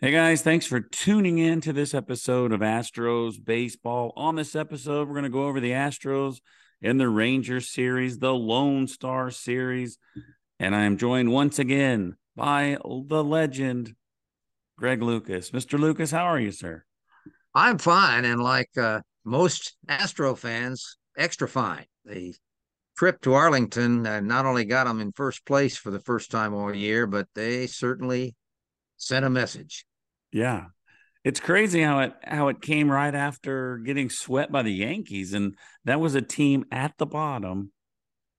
Hey guys, thanks for tuning in to this episode of Astros Baseball. On this episode, we're going to go over the Astros in the Rangers series, the Lone Star series. And I am joined once again by the legend, Greg Lucas. Mr. Lucas, how are you, sir? I'm fine. And like uh, most Astro fans, extra fine. The trip to Arlington uh, not only got them in first place for the first time all year, but they certainly sent a message. Yeah. It's crazy how it how it came right after getting swept by the Yankees and that was a team at the bottom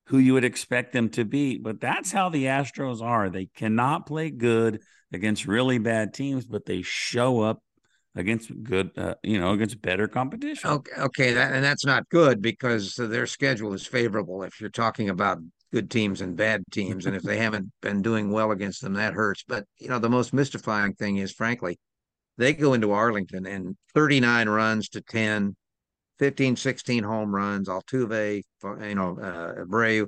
who you would expect them to beat, but that's how the Astros are. They cannot play good against really bad teams, but they show up against good uh, you know, against better competition. Okay, okay, that, and that's not good because their schedule is favorable if you're talking about good teams and bad teams. And if they haven't been doing well against them, that hurts. But, you know, the most mystifying thing is, frankly, they go into Arlington and 39 runs to 10, 15, 16 home runs, Altuve, you know, uh, Abreu.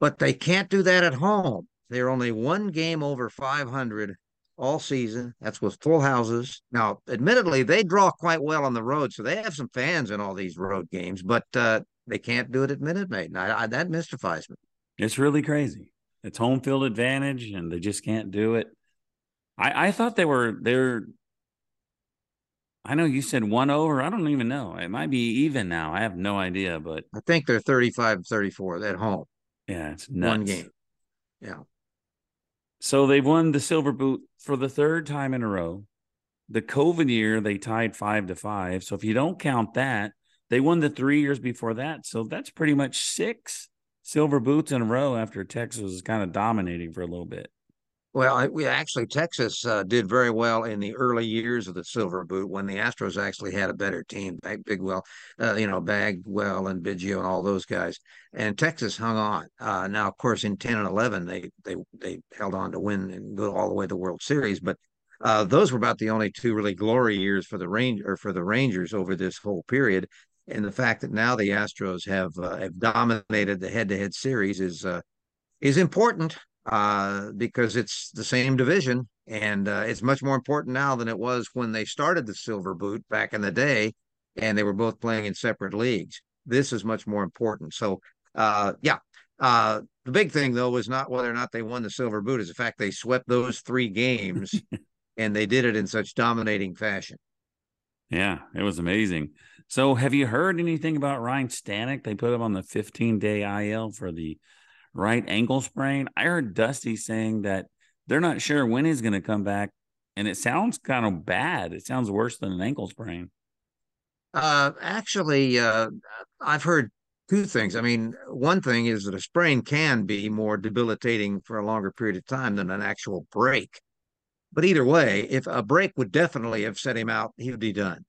But they can't do that at home. They're only one game over 500 all season. That's with full houses. Now, admittedly, they draw quite well on the road, so they have some fans in all these road games. But uh, they can't do it at Minute Maid. And I, I, that mystifies me. It's really crazy. It's home field advantage, and they just can't do it. I, I thought they were they're. I know you said one over. I don't even know. It might be even now. I have no idea, but I think they're 35 34 at home. Yeah, it's nuts. One game. Yeah. So they've won the silver boot for the third time in a row. The COVID year, they tied five to five. So if you don't count that, they won the three years before that. So that's pretty much six silver boots in a row after Texas was kind of dominating for a little bit. Well, we actually Texas uh, did very well in the early years of the Silver Boot when the Astros actually had a better team. Bigwell, uh, you know, Bagwell and Biggio and all those guys, and Texas hung on. Uh, now, of course, in ten and eleven, they they they held on to win and go all the way to the World Series. But uh, those were about the only two really glory years for the range or for the Rangers over this whole period and the fact that now the Astros have uh, have dominated the head-to-head series is uh, is important uh, because it's the same division, and uh, it's much more important now than it was when they started the Silver Boot back in the day, and they were both playing in separate leagues. This is much more important. So, uh, yeah. Uh, the big thing though was not whether or not they won the Silver Boot; is the fact they swept those three games, and they did it in such dominating fashion. Yeah, it was amazing. So, have you heard anything about Ryne Stanek? They put him on the 15 day IL for the right ankle sprain. I heard Dusty saying that they're not sure when he's going to come back, and it sounds kind of bad. It sounds worse than an ankle sprain. Uh, actually, uh, I've heard two things. I mean, one thing is that a sprain can be more debilitating for a longer period of time than an actual break. But either way, if a break would definitely have set him out, he would be done.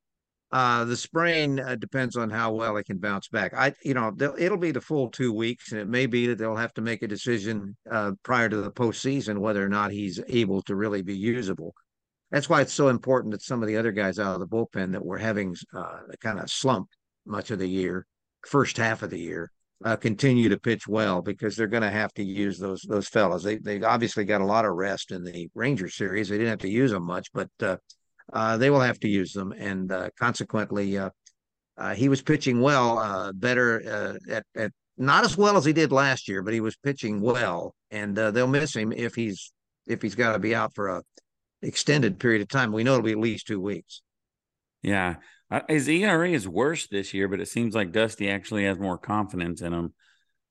Uh, the sprain uh, depends on how well he can bounce back. I, you know, it'll be the full two weeks, and it may be that they'll have to make a decision uh, prior to the postseason whether or not he's able to really be usable. That's why it's so important that some of the other guys out of the bullpen that were having uh, kind of slump much of the year, first half of the year, uh, continue to pitch well because they're going to have to use those those fellas. They they obviously got a lot of rest in the Ranger series. They didn't have to use them much, but uh, they will have to use them, and uh, consequently, uh, uh he was pitching well, uh, better uh, at, at not as well as he did last year, but he was pitching well, and they'll miss him if he's if he's got to be out for a extended period of time. We know it'll be at least two weeks. Yeah. Uh, his ERA is worse this year, but it seems like Dusty actually has more confidence in him.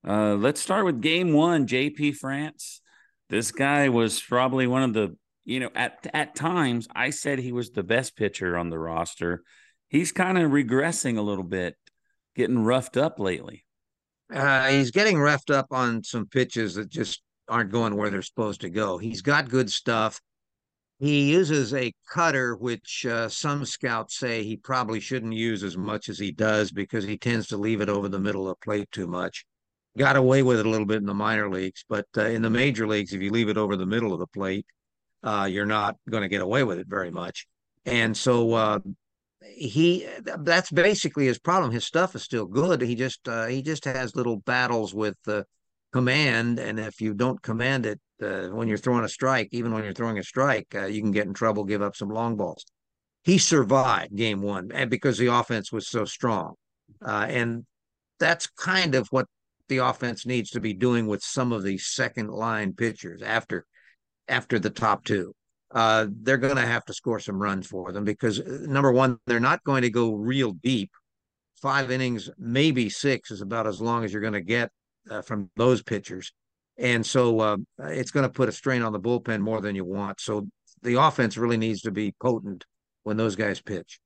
Uh, let's start with game one, JP France. This guy was probably one of the, you know, at at times I said he was the best pitcher on the roster. He's kind of regressing a little bit, getting roughed up lately. Uh, he's getting roughed up on some pitches that just aren't going where they're supposed to go. He's got good stuff. He uses a cutter, which uh, some scouts say he probably shouldn't use as much as he does because he tends to leave it over the middle of the plate too much. Got away with it a little bit in the minor leagues, but uh, in the major leagues, if you leave it over the middle of the plate, uh, you're not going to get away with it very much. And so uh, he that's basically his problem. His stuff is still good. He just uh, he just has little battles with uh, command, and if you don't command it, uh, when you're throwing a strike, even when you're throwing a strike, uh, you can get in trouble, give up some long balls. He survived game one and because the offense was so strong. Uh, and that's kind of what the offense needs to be doing with some of these second line pitchers after after the top two. Uh, they're going to have to score some runs for them because uh, number one, they're not going to go real deep. Five innings, maybe six, is about as long as you're going to get uh, from those pitchers and so uh, it's going to put a strain on the bullpen more than you want. So the offense really needs to be potent when those guys pitch.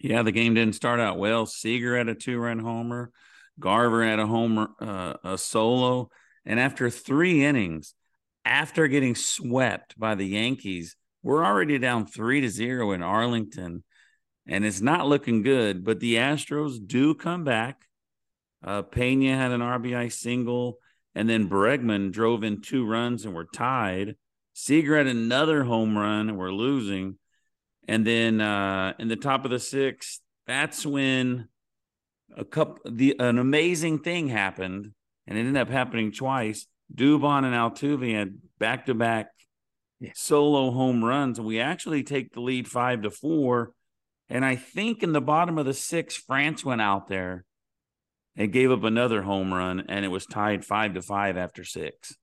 Yeah, the game didn't start out well. Seager had a two-run homer, Garver had a homer, uh, a solo, and after three innings, after getting swept by the Yankees, we're already down three to zero in Arlington, and it's not looking good. But the Astros do come back. Uh, Pena had an RBI single. And then Bregman drove in two runs and we're tied. Seager had another home run and we're losing. And then uh, in the top of the sixth, that's when a couple the an amazing thing happened, and it ended up happening twice. Dubon and Altuve had back to back solo home runs, and we actually take the lead five to four. And I think in the bottom of the sixth, France went out there and gave up another home run, and it was tied five to five after six.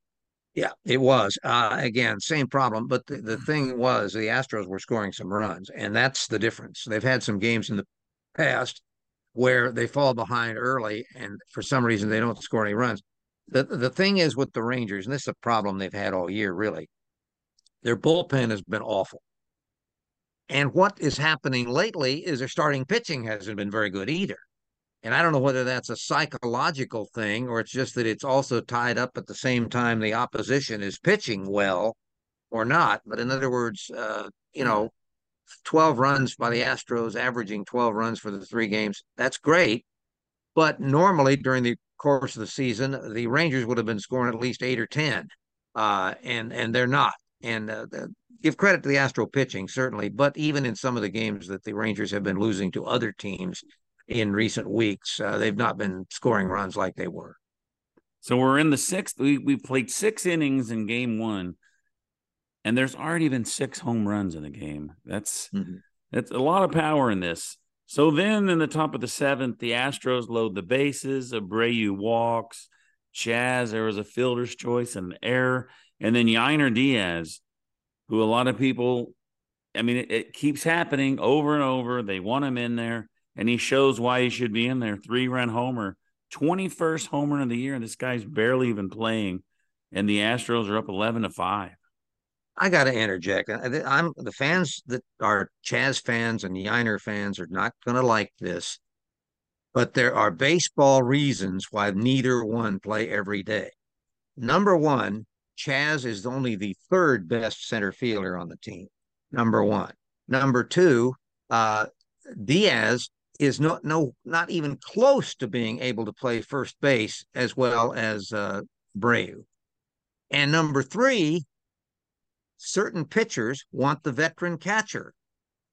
Yeah, it was. Uh, again, same problem. But the, the thing was, the Astros were scoring some runs, and that's the difference. They've had some games in the past where they fall behind early, and for some reason they don't score any runs. The the thing is with the Rangers, and this is a problem they've had all year, really. Their bullpen has been awful. And what is happening lately is their starting pitching hasn't been very good either. And I don't know whether that's a psychological thing or it's just that it's also tied up at the same time the opposition is pitching well or not. But in other words, uh, you know, 12 runs by the Astros, averaging 12 runs for the three games. That's great. But normally during the course of the season, the Rangers would have been scoring at least eight or 10. Uh, and, and they're not. And uh, give credit to the Astro pitching, certainly. But even in some of the games that the Rangers have been losing to other teams, in recent weeks. Uh, they've not been scoring runs like they were. So we're in the sixth. We we played six innings in game one, and there's already been six home runs in the game. That's mm-hmm. that's a lot of power in this. So then in the top of the seventh, the Astros load the bases. Abreu walks. Chas, there was a fielder's choice and an error. And then Yainer Diaz, who a lot of people, I mean, it, it keeps happening over and over. They want him in there and he shows why he should be in there. Three run homer, 21st homer of the year. And this guy's barely even playing. And the Astros are up 11 to 5. I got to interject. I'm the fans that are Chas fans and Yainer fans are not going to like this, but there are baseball reasons why neither one play every day. Number one, Chas is only the third best center fielder on the team. Number one. Number two, uh, Diaz is not no not even close to being able to play first base as well as uh. And number three, certain pitchers want the veteran catcher.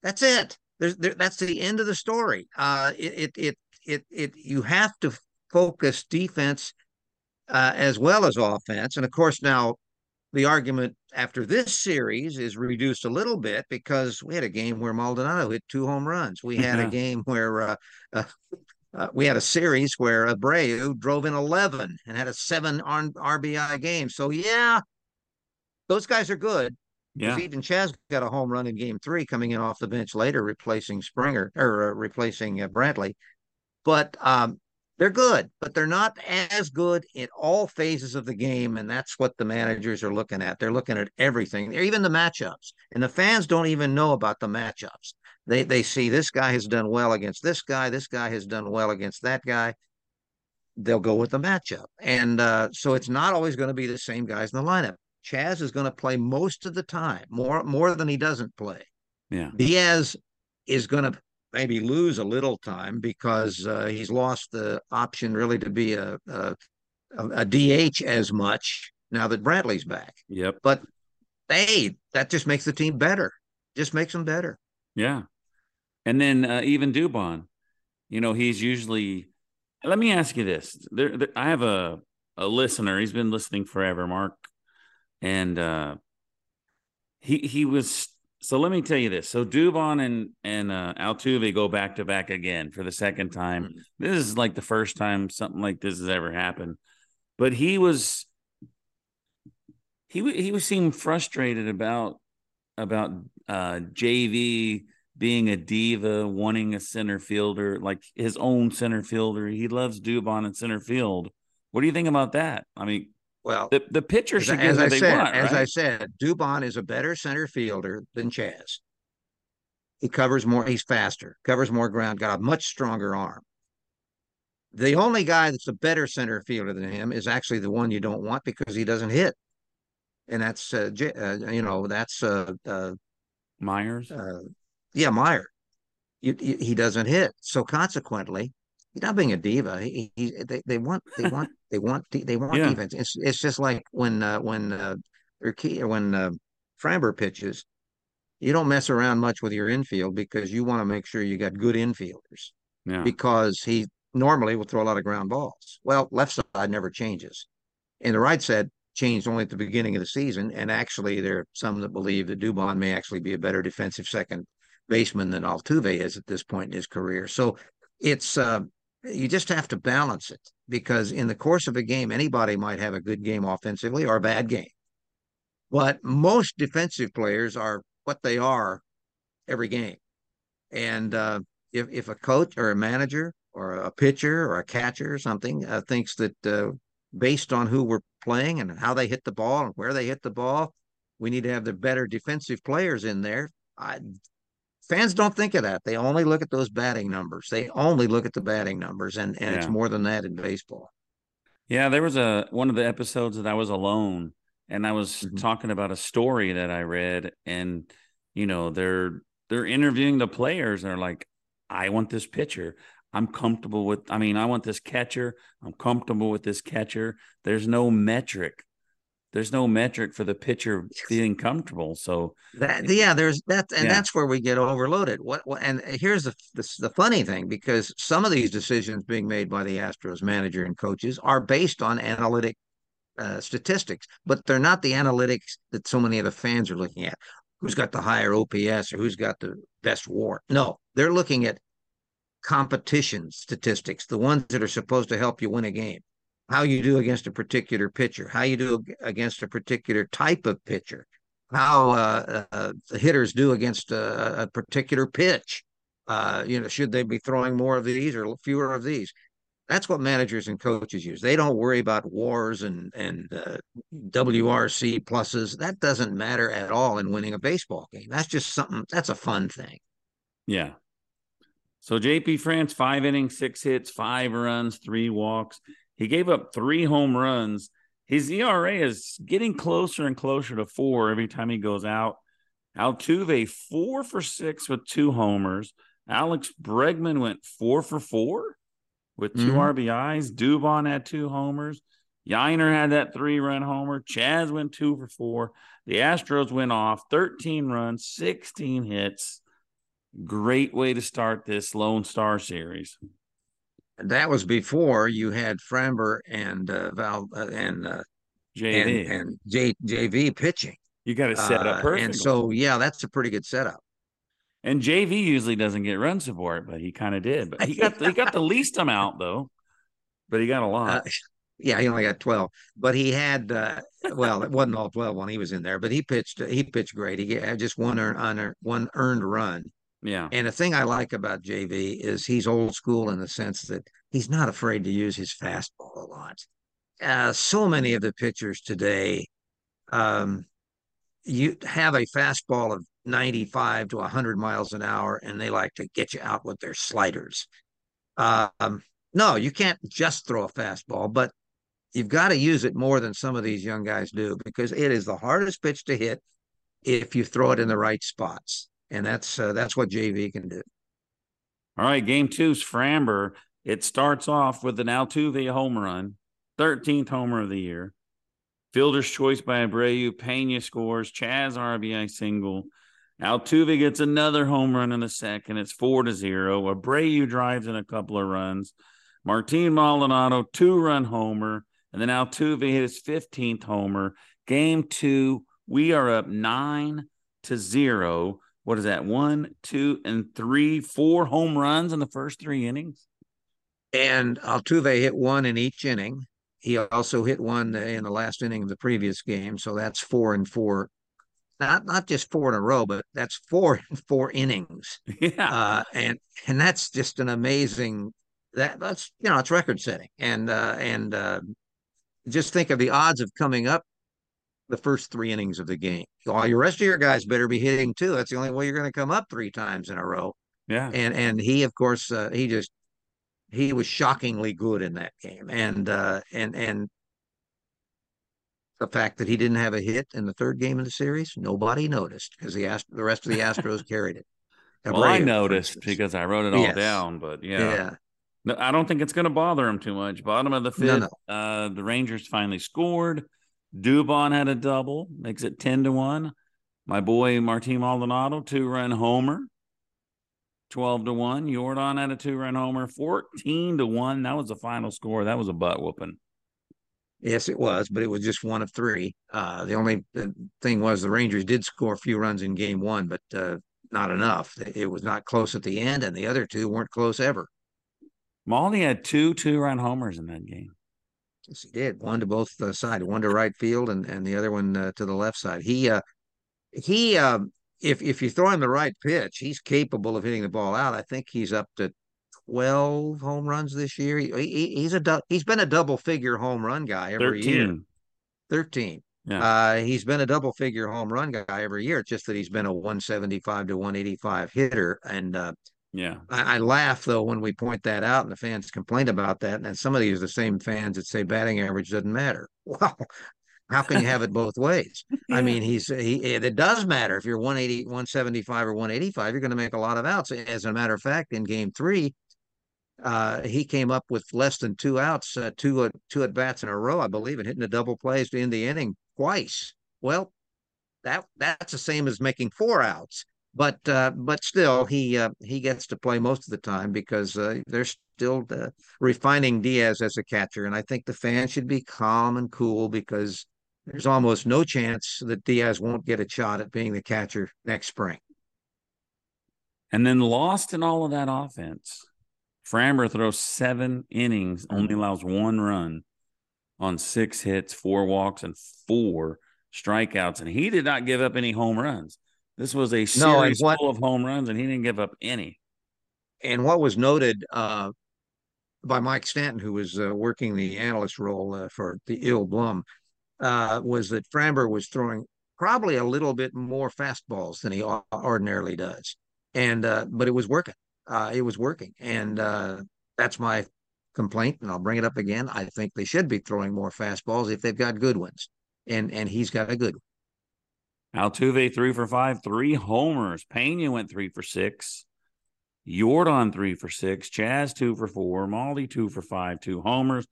That's it. There's there, that's the end of the story. Uh, it, it it it it you have to focus defense uh, as well as offense, and of course now the argument after this series is reduced a little bit because we had a game where Maldonado hit two home runs. We had yeah. a game where uh, uh, uh, we had a series where Abreu drove in 11 and had a seven RBI game. So, yeah, those guys are good. Yeah. Even Chas got a home run in game three coming in off the bench later, replacing Springer or uh, replacing uh, Brantley. But um, they're good, but they're not as good in all phases of the game. And that's what the managers are looking at. They're looking at everything, They're even the matchups. And the fans don't even know about the matchups. They, they see this guy has done well against this guy, this guy has done well against that guy. They'll go with the matchup. And uh, so it's not always going to be the same guys in the lineup. Chas is going to play most of the time, more more than he doesn't play. Yeah. Diaz is going to maybe lose a little time because uh, he's lost the option really to be a, a, a DH as much now that Brantley's back. Yep. But hey, that just makes the team better. Just makes them better. Yeah. And then uh, even Dubon, you know, he's usually. Let me ask you this: there, there, I have a a listener. He's been listening forever, Mark, and uh, he he was so let me tell you this. So Dubon and and uh, Altuve go back to back again for the second time. Mm-hmm. This is like the first time something like this has ever happened. But he was he he was seeming frustrated about about uh, JV being a diva, wanting a center fielder, like his own center fielder. He loves Dubon in center field. What do you think about that? I mean, well, the, the pitcher should as, I said, want, as right? I said, Dubon is a better center fielder than Chas. He covers more. He's faster, covers more ground, got a much stronger arm. The only guy that's a better center fielder than him is actually the one you don't want because he doesn't hit, and that's uh, uh, you know that's uh, uh, Meyers. Uh, yeah, Meyer. You, you, he doesn't hit, so consequently, he's not being a diva. He, he they, they want they want they want they want yeah. defense. It's it's just like when uh, when uh, or when uh, Framber pitches, you don't mess around much with your infield because you want to make sure you got good infielders. Yeah. Because he normally will throw a lot of ground balls. Well, left side never changes, and the right side changed only at the beginning of the season. And actually, there are some that believe that Dubon may actually be a better defensive second baseman than Altuve is at this point in his career. So it's uh, you just have to balance it because in the course of a game, anybody might have a good game offensively or a bad game. But most defensive players are what they are every game. And uh, if, if a coach or a manager or a pitcher or a catcher or something uh, thinks that uh, based on who we're playing and how they hit the ball and where they hit the ball, we need to have the better defensive players in there. I, fans don't think of that. They only look at those batting numbers. They only look at the batting numbers, and and yeah. it's more than that in baseball. Yeah, there was a one of the episodes that I was alone, and I was mm-hmm. talking about a story that I read, and you know they're they're interviewing the players, and they're like, "I want this pitcher." I'm comfortable with. I mean, I want this catcher. I'm comfortable with this catcher. There's no metric there's no metric for the pitcher feeling comfortable. So that yeah, there's that, and yeah. that's where we get overloaded. What, what and here's the, the, the funny thing because some of these decisions being made by the Astros manager and coaches are based on analytic uh, statistics, but they're not the analytics that so many of the fans are looking at. Who's got the higher OPS or who's got the best WAR? No, they're looking at competition statistics, the ones that are supposed to help you win a game how you do against a particular pitcher, how you do against a particular type of pitcher, how uh, uh, the hitters do against a, a particular pitch. Uh, you know, should they be throwing more of these or fewer of these? That's what managers and coaches use. They don't worry about wars and and uh, WRC pluses. That doesn't matter at all in winning a baseball game. That's just something. That's a fun thing. Yeah. So JP France, five innings, six hits, five runs, three walks. He gave up three home runs. His ERA is getting closer and closer to four every time he goes out. Altuve, four for six with two homers. Alex Bregman went four for four with 2 mm-hmm. RBIs. Dubon had two homers. Yainer had that three run homer. Chas went two for four. The Astros went off 13 runs, 16 hits. Great way to start this Lone Star series that was before you had Framber and uh, Val uh, and uh, JV and, and J, JV pitching. You got to set up perfectly. Uh, and so, yeah, that's a pretty good setup. And JV usually doesn't get run support, but he kind of did. But he got he got the least amount though. But he got a lot. Uh, yeah, he only got 12, but he had uh, well, it wasn't all 12 when he was in there, but he pitched he pitched great. He had just one earned one earned run. Yeah. And the thing I like about JV is he's old school in the sense that he's not afraid to use his fastball a lot. Uh, so many of the pitchers today, um, you have a fastball of 95 to 100 miles an hour, and they like to get you out with their sliders. Um, no, you can't just throw a fastball, but you've got to use it more than some of these young guys do because it is the hardest pitch to hit if you throw it in the right spots, and that's uh, that's what JV can do. All right, game two's Framber. It starts off with an Altuve home run, 13th homer of the year. Fielder's choice by Abreu. Pena scores. Chas RBI single. Altuve gets another home run in the second. It's four to zero. Abreu drives in a couple of runs. Martin Maldonado, two run homer. And then Altuve hit his 15th homer. Game two, we are up nine to zero. What is that? One, two, and three, four home runs in the first three innings. And Altuve hit one in each inning. He also hit one in the last inning of the previous game. So that's four and four. Not not just four in a row, but that's four four innings. Yeah. Uh, and and that's just an amazing that that's you know it's record setting. And uh, and uh, just think of the odds of coming up the first three innings of the game. All your rest of your guys better be hitting too. That's the only way you're going to come up three times in a row. Yeah. And and he of course uh, he just he was shockingly good in that game. And uh and and the fact that he didn't have a hit in the third game of the series, nobody noticed because the Ast- the rest of the Astros carried it. well, I noticed because I wrote it all Yes. down, but yeah. yeah. No, I don't think it's going to bother him too much. Bottom of the No, fifth, uh, the Rangers finally scored. Dubon had a double, makes it 10 to 1. My boy Martin Maldonado, two run homer, 12 to 1. Yordan had a two run homer, 14 to 1. That was the final score. That was a butt whooping. Yes, it was, but it was just one of three. Uh, the only thing was the Rangers did score a few runs in game one, but uh, not enough. It was not close at the end, and the other two weren't close ever. Maldi had two two run homers in that game. Yes, he did. One to both uh, sides, one to right field, and, and the other one uh, to the left side. He uh, he uh, if if you throw him the right pitch, he's capable of hitting the ball out. I think he's up to twelve home runs this year. He, he, he's a du- he's been a double figure home run guy every 13. year. Thirteen. Yeah. Uh, he's been a double figure home run guy every year. It's just that he's been a 175 to 185 hitter. And uh, yeah. I, I laugh though when we point that out and the fans complain about that. And some of these are the same fans that say batting average doesn't matter. Well, how can you have it both ways? I mean, he's he it does matter if you're 180, 175 or 185, you're going to make a lot of outs. As a matter of fact, in game three, uh, he came up with less than two outs, uh, two uh, two at bats in a row, I believe, and hitting the double plays to end the inning twice. Well, that that's the same as making four outs, but uh, but still, he uh, he gets to play most of the time because uh, they're still refining Diaz as a catcher, and I think the fans should be calm and cool because there's almost no chance that Diaz won't get a shot at being the catcher next spring. And then lost in all of that offense. Framber throws seven innings, only allows one run on six hits, four walks, and four strikeouts. And he did not give up any home runs. This was a series No, what- full of home runs, and he didn't give up any. And what was noted uh, by Mike Stanton, who was uh, working the analyst role uh, for the Ill Blum, uh, was that Framber was throwing probably a little bit more fastballs than he ordinarily does, and uh, but it was working. Uh, it was working, and uh, that's my complaint. And I'll bring it up again. I think they should be throwing more fastballs if they've got good ones, and and he's got a good one. Altuve three for five, three homers. Pena went three for six. Yordan three for six. Chas two for four. Maldi two for five, two homers,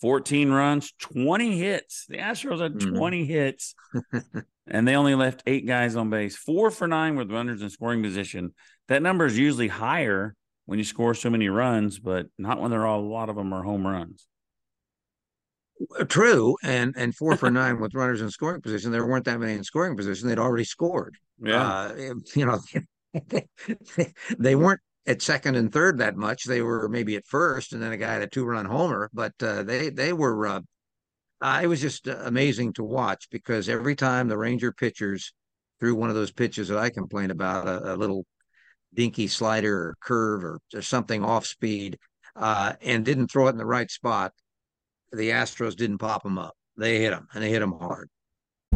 14 runs, 20 hits. The Astros had Mhm. 20 hits, and they only left eight guys on base. Four for nine with runners in scoring position. That number is usually higher when you score so many runs, but not when there are a lot of them are home runs. True, and and four for nine with runners in scoring position. There weren't that many in scoring position. They'd already scored. Yeah. Uh, you know, they weren't at second and third that much. They were maybe at first, and then a guy had a two run homer, but uh, they they were. Uh, uh, it was just amazing to watch because every time the Ranger pitchers threw one of those pitches that I complained about, a, a little dinky slider or curve or, or something off speed, uh, and didn't throw it in the right spot, the Astros didn't pop them up. They hit them, and they hit them hard.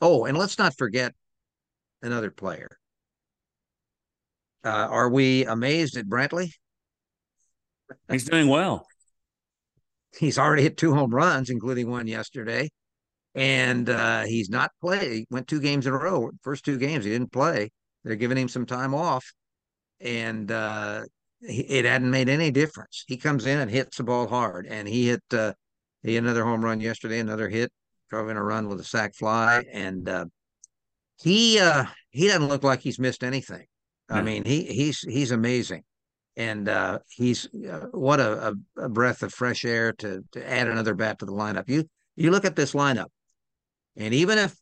Oh, and let's not forget another player. Uh, are we amazed at Brantley? He's doing well. He's already hit two home runs, including one yesterday, and uh, he's not played. He went two games in a row. First two games he didn't play. They're giving him some time off, and uh, it hadn't made any difference. He comes in and hits the ball hard, and he hit uh, he had another home run yesterday, another hit drove in a run with a sac fly, and uh, he uh, he doesn't look like he's missed anything. I mean, he he's he's amazing, and uh, he's uh, what a, a, breath of fresh air to to add another bat to the lineup. You you look at this lineup, and even if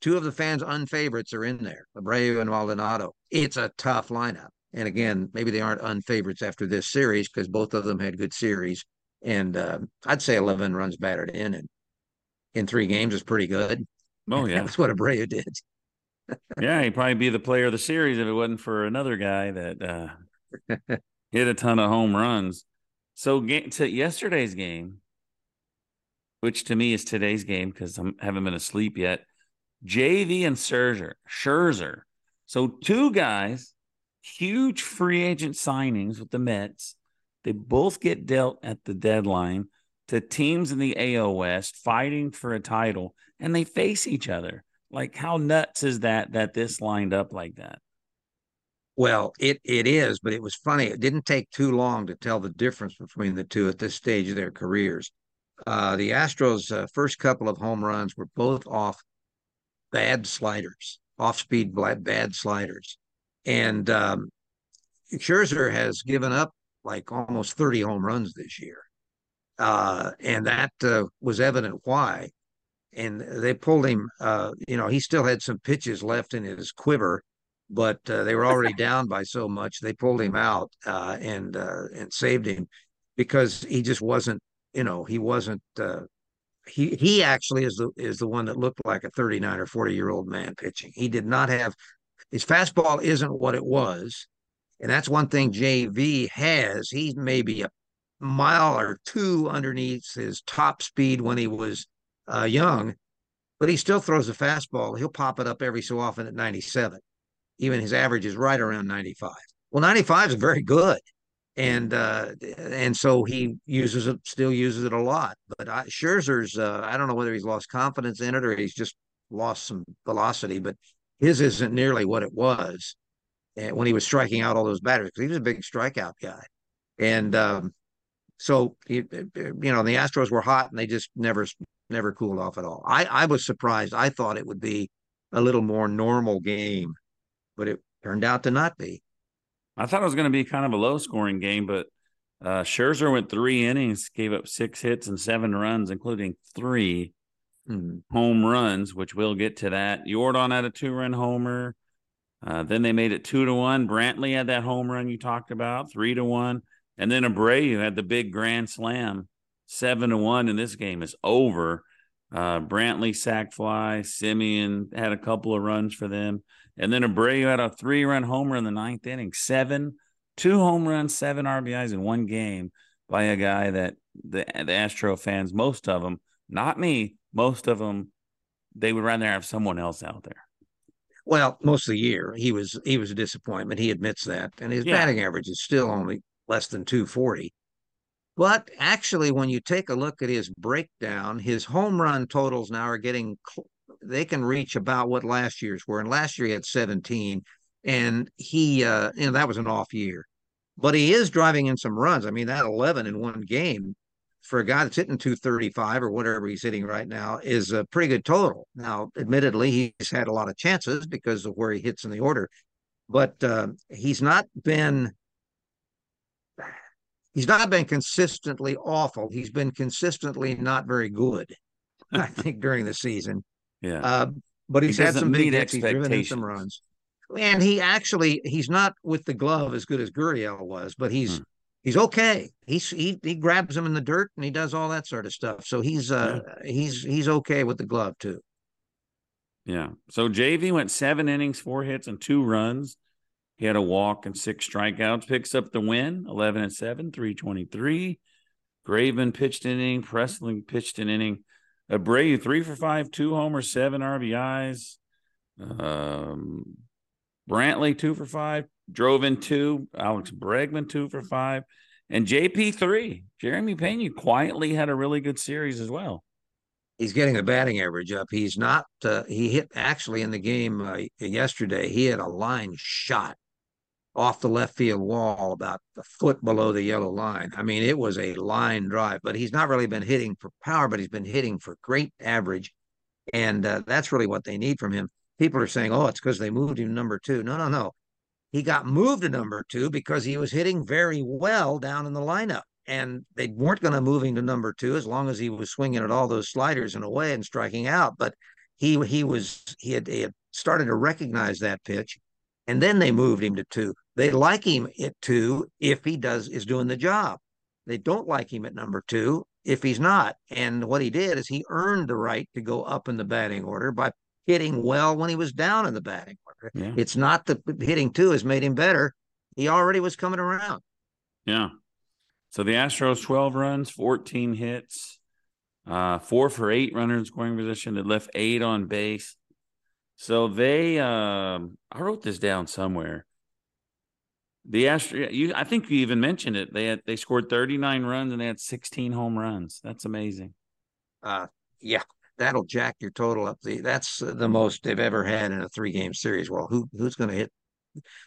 two of the fans' unfavorites are in there, Abreu and Maldonado, it's a tough lineup. And again, maybe they aren't unfavorites after this series because both of them had good series. And uh, I'd say 11 runs batted in and in three games is pretty good. Oh yeah, that's what Abreu did. yeah, he'd probably be the player of the series if it wasn't for another guy that uh, hit a ton of home runs. So to yesterday's game, which to me is today's game because I haven't been asleep yet. JV and Scherzer, Scherzer. So two guys, huge free agent signings with the Mets. They both get dealt at the deadline to teams in the AL West fighting for a title and they face each other. Like how nuts is that that this lined up like that? Well, it it is, but it was funny. It didn't take too long to tell the difference between the two at this stage of their careers. Uh, the Astros' uh, first couple of home runs were both off bad sliders, off speed bad sliders, and um, Scherzer has given up like almost 30 home runs this year. Uh, and that uh, was evident why. And they pulled him. Uh, you know, he still had some pitches left in his quiver, but uh, they were already down by so much. They pulled him out uh, and uh, and saved him because he just wasn't. You know, he wasn't. he he actually is the is the one that looked like a 39 or 40 year old man pitching. He did not have his fastball isn't what it was. And that's one thing JV has. He's maybe a mile or two underneath his top speed when he was uh, young, but he still throws a fastball. He'll pop it up every so often at 97. Even his average is right around 95. Well, 95 is very good. And uh, and so he uses it, still uses it a lot. But I, Scherzer's, uh, I don't know whether he's lost confidence in it or he's just lost some velocity, but his isn't nearly what it was eh, when he was striking out all those batters because he was a big strikeout guy. And um, so you, know the Astros were hot and they just never never cooled off at all. I I was surprised. I thought it would be a little more normal game, but it turned out to not be. I thought it was going to be kind of a low scoring game, but uh, Scherzer went three innings, gave up six hits and seven runs, including 3 mm-hmm. home runs, which we'll get to that. Yordan had a two run homer. Uh, then they made it two to one. Brantley had that home run you talked about, three to one. And then Abreu had the big grand slam, seven to one, and this game is over. Uh, Brantley sac fly, Semien had a couple of runs for them, and then Abreu had a three run homer in the ninth inning, seven, two home runs, seven RBIs in one game by a guy that the the Astro fans, most of them, not me, most of them, they would rather have someone else out there. Well, most of the year he was he was a disappointment. He admits that, and his yeah. batting average is still only less than 240. But actually, when you take a look at his breakdown, his home run totals now are getting, they can reach about what last year's were. And last year he had 17, and he, uh, you know, that was an off year. but he is driving in some runs. I mean, that 11 in one game for a guy that's hitting 235 or whatever he's hitting right now is a pretty good total. Now, admittedly, he's had a lot of chances because of where he hits in the order, but uh, he's not been he's not been consistently awful. He's been consistently not very good. I think during the season. Yeah. Uh, but he's He had some big hits. He's driven in some runs. And he actually he's not with the glove as good as Gurriel was, but he's Hmm. he's okay. He's he he grabs him in the dirt and he does all that sort of stuff. So he's uh he's he's okay with the glove too. Yeah. So JV went seven innings, four hits, and two runs. He had a walk and six strikeouts. Picks up the win, eleven and seven, three twenty three. Graveman pitched an inning. Pressly pitched an inning. Abreu three for five, two homers, seven RBIs. Um, Brantley two for five, drove in two. Alex Bregman two for five, and JP three. Jeremy Pena quietly had a really good series as well. He's getting the batting average up. He's not uh, he hit actually in the game uh, yesterday. He had a line shot off the left field wall about a foot below the yellow line. I mean, it was a line drive, but he's not really been hitting for power, but he's been hitting for great average. And uh, that's really what they need from him. People are saying, oh, it's because they moved him to number two. No, no, no. He got moved to number two because he was hitting very well down in the lineup. And they weren't going to move him to number two as long as he was swinging at all those sliders in a way and striking out. But he he was he had, he had started to recognize that pitch, and then they moved him to two. They like him at two if he does is doing the job. They don't like him at number two if he's not. And what he did is he earned the right to go up in the batting order by hitting well when he was down in the batting order. Yeah. It's not the hitting two has made him better. He already was coming around. Yeah. So the Astros 12 runs, 14 hits, uh, four for eight runner in scoring position. They left eight on base. So they, um, I wrote this down somewhere. The Astro, you, I think you even mentioned it. They had they scored 39 runs and they had 16 home runs. That's amazing. Uh, yeah, that'll jack your total up. The that's the most they've ever had in a three game series. Well, who who's going to hit?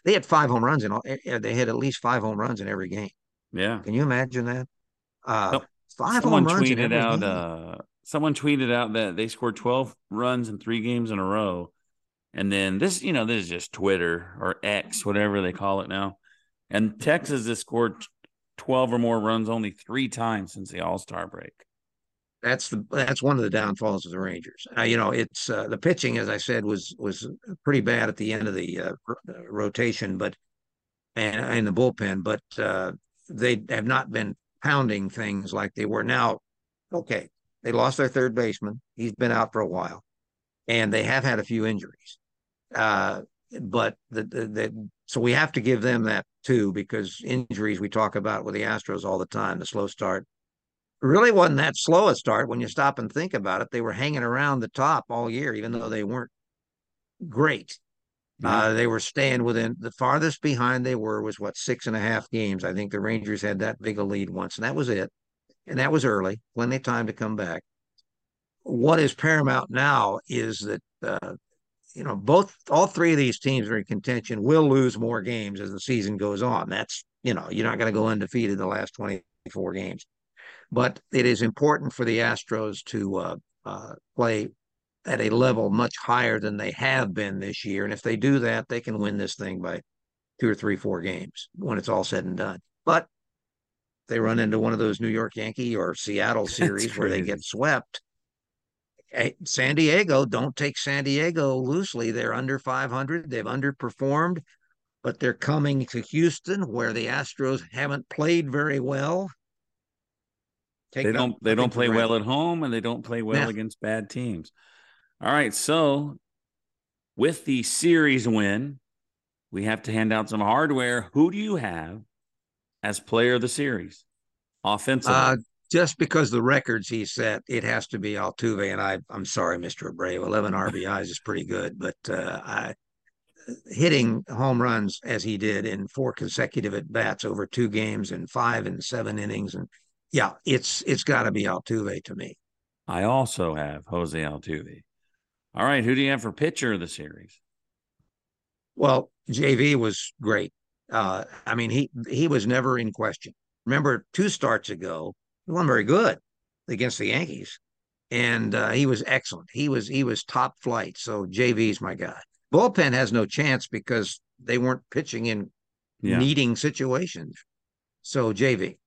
They had five home runs in all. eh, They had at least five home runs in every game. Yeah. Can you imagine that? Uh, Nope. five Someone home runs tweeted out. Uh, someone tweeted out that they scored 12 runs in three games in a row, and then this, you know, this is just Twitter or X, whatever they call it now. And Texas has scored 12 or more runs only three times since the All Star break. that's the that's one of the downfalls of the Rangers. Uh, you know, it's uh, the pitching, as I said, was was pretty bad at the end of the uh, r- rotation, but and and the bullpen, but uh, they have not been pounding things like they were. Now, okay, they lost their third baseman; he's been out for a while, and they have had a few injuries. Uh, but the, the, the so we have to give them that too because injuries we talk about with the Astros all the time, the slow start really wasn't that slow a start when you stop and think about it. They were hanging around the top all year, even though they weren't great. Uh, they were staying within the farthest behind they were was what six and a half games. I think the Rangers had that big a lead once, and that was it. And that was early, plenty of time to come back. What is paramount now is that uh, you know both all three of these teams are in contention. Will lose more games as the season goes on. That's you know you're not going to go undefeated the last 24 games but it is important for the Astros to uh, uh, play at a level much higher than they have been this year. And if they do that, they can win this thing by two or three, four games when it's all said and done. But they run into one of those New York Yankee or Seattle series where they get swept. Hey, San Diego, don't take San Diego loosely. They're under 500. They've underperformed, but they're coming to Houston where the Astros haven't played very well. Take they don't they don't play well at home and they don't play well Yeah. against bad teams. All right, so with the series win, we have to hand out some hardware. Who do you have as player of the series? Offensively. Uh, just because the records he set, it has to be Altuve. And I, I'm sorry, Mr. Abreu. 11 RBIs is pretty good, but uh, I, hitting home runs as he did in four consecutive at bats over two games and five and seven innings, and yeah, it's it's got to be Altuve to me. I also have Jose Altuve. All right, who do you have for pitcher of the series? Well, JV was great. Uh, I mean, he he was never in question. Remember, two starts ago, he won very good against the Yankees, and uh, he was excellent. He was he was top flight. So JV's my guy. Bullpen has no chance because they weren't pitching in yeah. needing situations. So JV.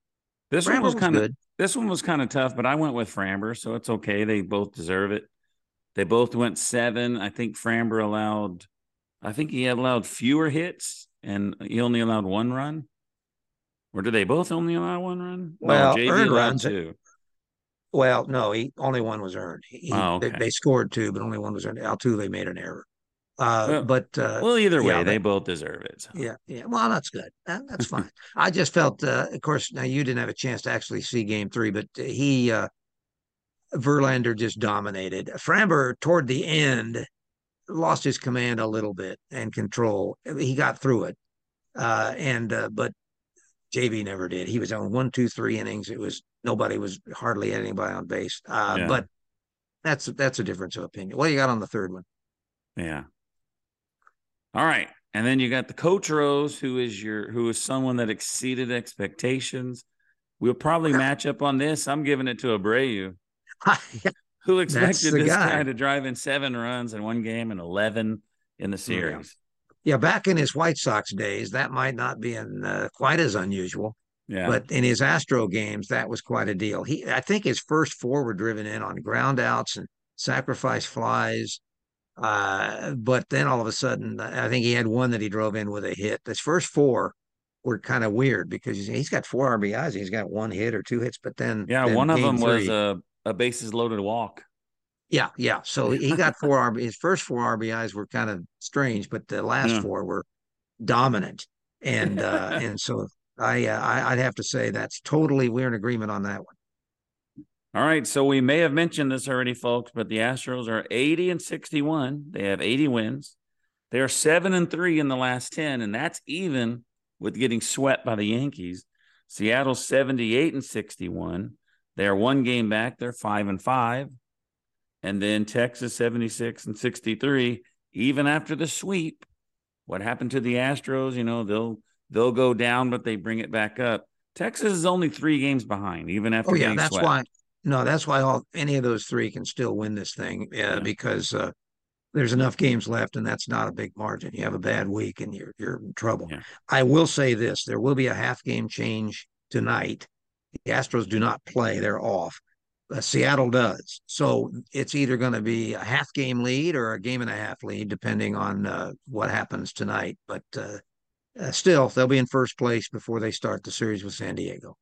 This Framber one was, was kind of this one was kind of tough, but I went with Framber, so it's okay. They both deserve it. They both went seven. I think Framber allowed, I think he allowed fewer hits, and he only allowed one run. Or did they both only allow one run? Well, no, earned runs. Two. Well, no, he only one was earned. He, oh, okay. they, they, scored two, but only one was earned. Altuve made an error. Uh, well, but uh, well, either way, yeah, they both deserve it. So. Yeah, yeah. Well, that's good. That, that's fine. I just felt, uh, of course, now you didn't have a chance to actually see Game Three, but he uh, Verlander just dominated. Framber toward the end lost his command a little bit and control. He got through it, uh, and uh, but JV never did. He was on one, two, three innings. It was nobody was hardly anybody on base. Uh, yeah. But that's that's a difference of opinion. What you got on the third one? Yeah. All right. And then you got the coach Rose, who is your who is someone that exceeded expectations. We'll probably match up on this. I'm giving it to Abreu. who expected this guy. guy. to drive in seven runs in one game and 11 in the series? Yeah, back in his White Sox days, that might not be in, uh, quite as unusual. Yeah. But in his Astro games, that was quite a deal. He, I think, his first four were driven in on ground outs and sacrifice flies uh, but then all of a sudden, I think he had one that he drove in with a hit. His first four were kind of weird because he's got four RBIs. He's got one hit or two hits, but then yeah, then one of them three, was a, a bases loaded walk. Yeah, yeah. So he got four RB. His first four RBIs were kind of strange, but the last yeah. four were dominant. And uh, and so I, uh, I I'd have to say that's totally we're in agreement on that one. All right, so we may have mentioned this already, folks, but the Astros are 80 and 61. They have 80 wins. They are seven and three in the last 10, and that's even with getting swept by the Yankees. Seattle 78 and 61. They're one game back. They're five and five. And then Texas 76 and 63. Even after the sweep, what happened to the Astros? You know, they'll they'll go down, but they bring it back up. Texas is only three games behind, even after. Oh yeah, that's swept. why no, that's why all any of those three can still win this thing uh, yeah. because uh, there's enough games left, and that's not a big margin. You have a bad week, and you're you're in trouble. Yeah. I will say this: there will be a half game change tonight. The Astros do not play; they're off. Uh, Seattle does, so it's either going to be a half game lead or a game and a half lead, depending on uh, what happens tonight. But uh, uh, still, they'll be in first place before they start the series with San Diego.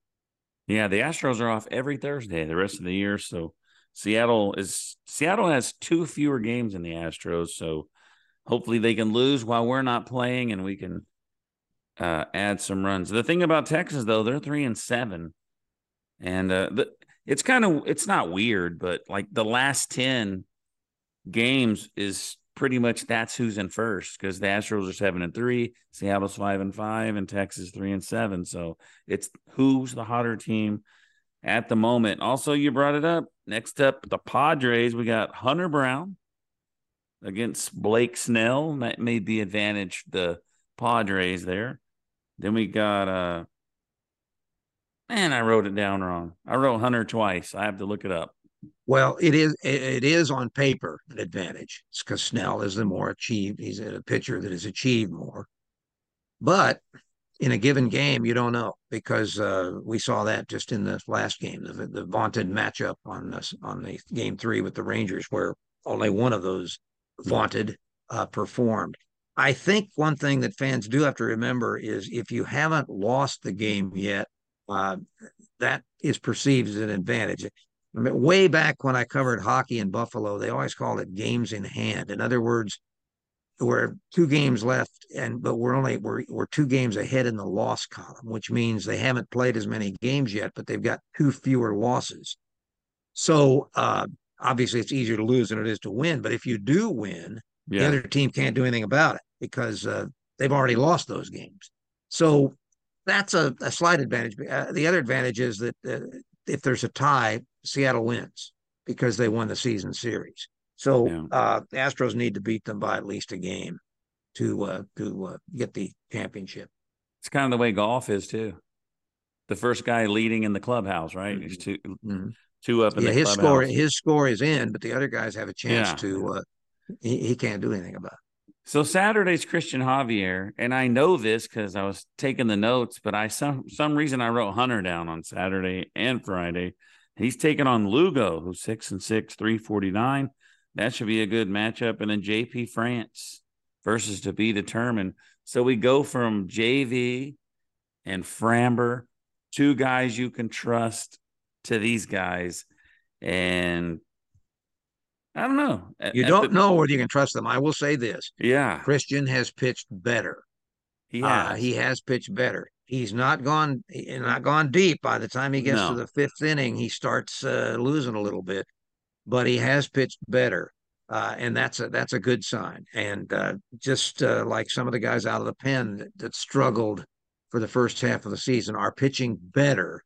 Yeah, the Astros are off every Thursday the rest of the year. So Seattle is Seattle has two fewer games than the Astros. So hopefully they can lose while we're not playing and we can uh, add some runs. The thing about Texas though, they're three and seven, and uh, the, it's kind of it's not weird, but like the last ten games is pretty much that's who's in first because the Astros are seven and three, Seattle's five and five, and Texas three and seven. So it's who's the hotter team at the moment. Also, you brought it up. Next up, the Padres. We got Hunter Brown against Blake Snell. That made the advantage the Padres there. Then we got uh man, I wrote it down wrong. I wrote Hunter twice. I have to look it up. Well, it is it is on paper an advantage It's because Snell is the more achieved. He's a pitcher that has achieved more, but in a given game, you don't know because uh, we saw that just in the last game, the, the vaunted matchup on this on the game three with the Rangers, where only one of those vaunted uh, performed. I think one thing that fans do have to remember is if you haven't lost the game yet, uh, that is perceived as an advantage. I mean, way back when I covered hockey in Buffalo, they always called it games in hand. In other words, we're two games left, and but we're only we're we're two games ahead in the loss column, which means they haven't played as many games yet, but they've got two fewer losses. So uh, obviously, it's easier to lose than it is to win. But if you do win, yeah. the other team can't do anything about it because uh, they've already lost those games. So that's a, a slight advantage. Uh, the other advantage is that uh, if there's a tie, Seattle wins because they won the season series. So yeah. uh, Astros need to beat them by at least a game to uh, to uh, get the championship. It's kind of the way golf is too. The first guy leading in the clubhouse, right? Mm-hmm. He's 2 mm-hmm. two up in yeah, the his clubhouse. score his score is in, but the other guys have a chance Yeah. to. Uh, he, he can't do anything about. it. So Saturday's Christian Javier, and I know this because I was taking the notes, but I some some reason I wrote Hunter down on Saturday and Friday. He's taking on Lugo, who's six and six, three forty nine. That should be a good matchup. And then JP France versus to be determined. So we go from JV and Framber, two guys you can trust, to these guys, and I don't know. You at don't the- know whether you can trust them. I will say this: Yeah, Christian has pitched better. he Uh, he has pitched better. He's not gone not gone deep. By the time he gets No. to the fifth inning, he starts uh, losing a little bit, but he has pitched better, uh, and that's a that's a good sign. And uh, just uh, like some of the guys out of the pen that, that struggled for the first half of the season are pitching better.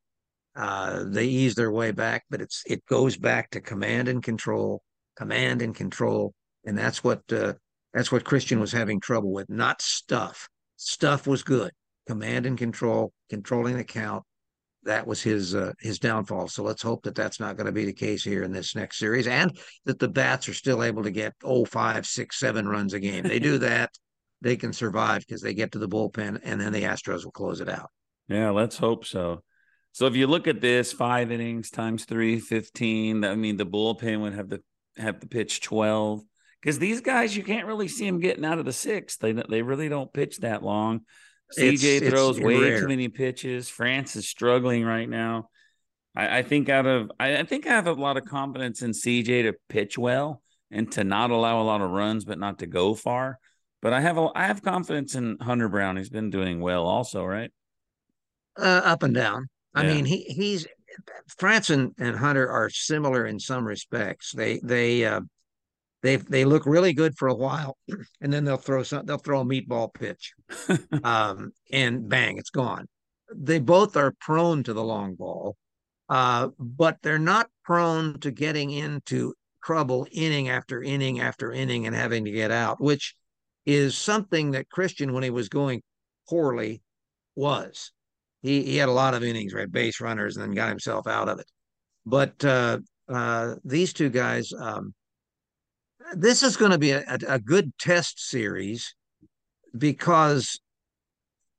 Uh, they ease their way back, but it's it goes back to command and control, command and control, and that's what uh, that's what Christian was having trouble with. Not stuff. Stuff was good. Command and control, controlling the count. That was his uh, his downfall. So let's hope that that's not going to be the case here in this next series, and that the bats are still able to get oh five, six, seven runs a game. They do that, they can survive because they get to the bullpen, and then the Astros will close it out. Yeah, let's hope so. So if you look at this, five innings times three, 15, I mean, the bullpen would have to have to pitch 12. Because these guys, you can't really see them getting out of the sixth. They they really don't pitch that long. It's- CJ it's throws way rare. too many pitches. France is struggling right now. I, I think out of I, I think I have a lot of confidence in CJ to pitch well and to not allow a lot of runs, but not to go far. But I have a I have confidence in Hunter Brown. He's been doing well also, right? Uh, up and down. I Yeah. mean, he he's France and, and Hunter are similar in some respects. They they uh, they they look really good for a while, and then they'll throw some they'll throw a meatball pitch, um, and bang, it's gone. They both are prone to the long ball, uh, but they're not prone to getting into trouble inning after inning after inning and having to get out, which is something that Christian, when he was going poorly, was. He he had a lot of innings, right, base runners, and then got himself out of it. But uh, uh, these two guys, um, this is going to be a, a, good test series because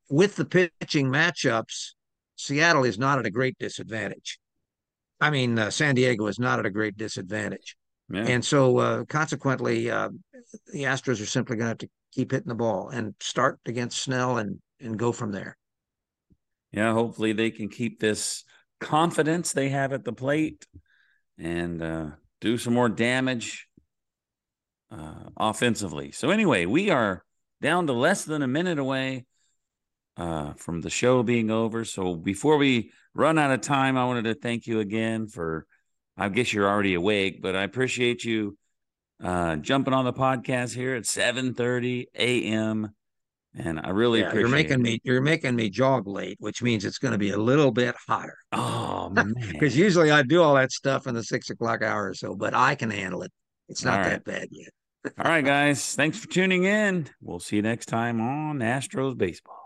with the pitching matchups, Seattle is not at a great disadvantage. I mean, uh, San Diego is not at a great disadvantage. Yeah. And so, uh, consequently, uh, the Astros are simply going to have to keep hitting the ball and start against Snell and and go from there. Yeah, hopefully they can keep this confidence they have at the plate and uh, do some more damage uh, offensively. So, anyway, we are down to less than a minute away uh, from the show being over. So, before we run out of time, I wanted to thank you again for, I guess you're already awake, but I appreciate you uh, jumping on the podcast here at 7 30 a.m. And I really Yeah, appreciate you're making it. me you're making me jog late, which means it's going to be a little bit hotter. Oh, man. Because usually I do all that stuff in the six o'clock hour or so, but I can handle it. It's not All that bad yet. All right, guys. Thanks for tuning in. We'll see you next time on Astros Baseball.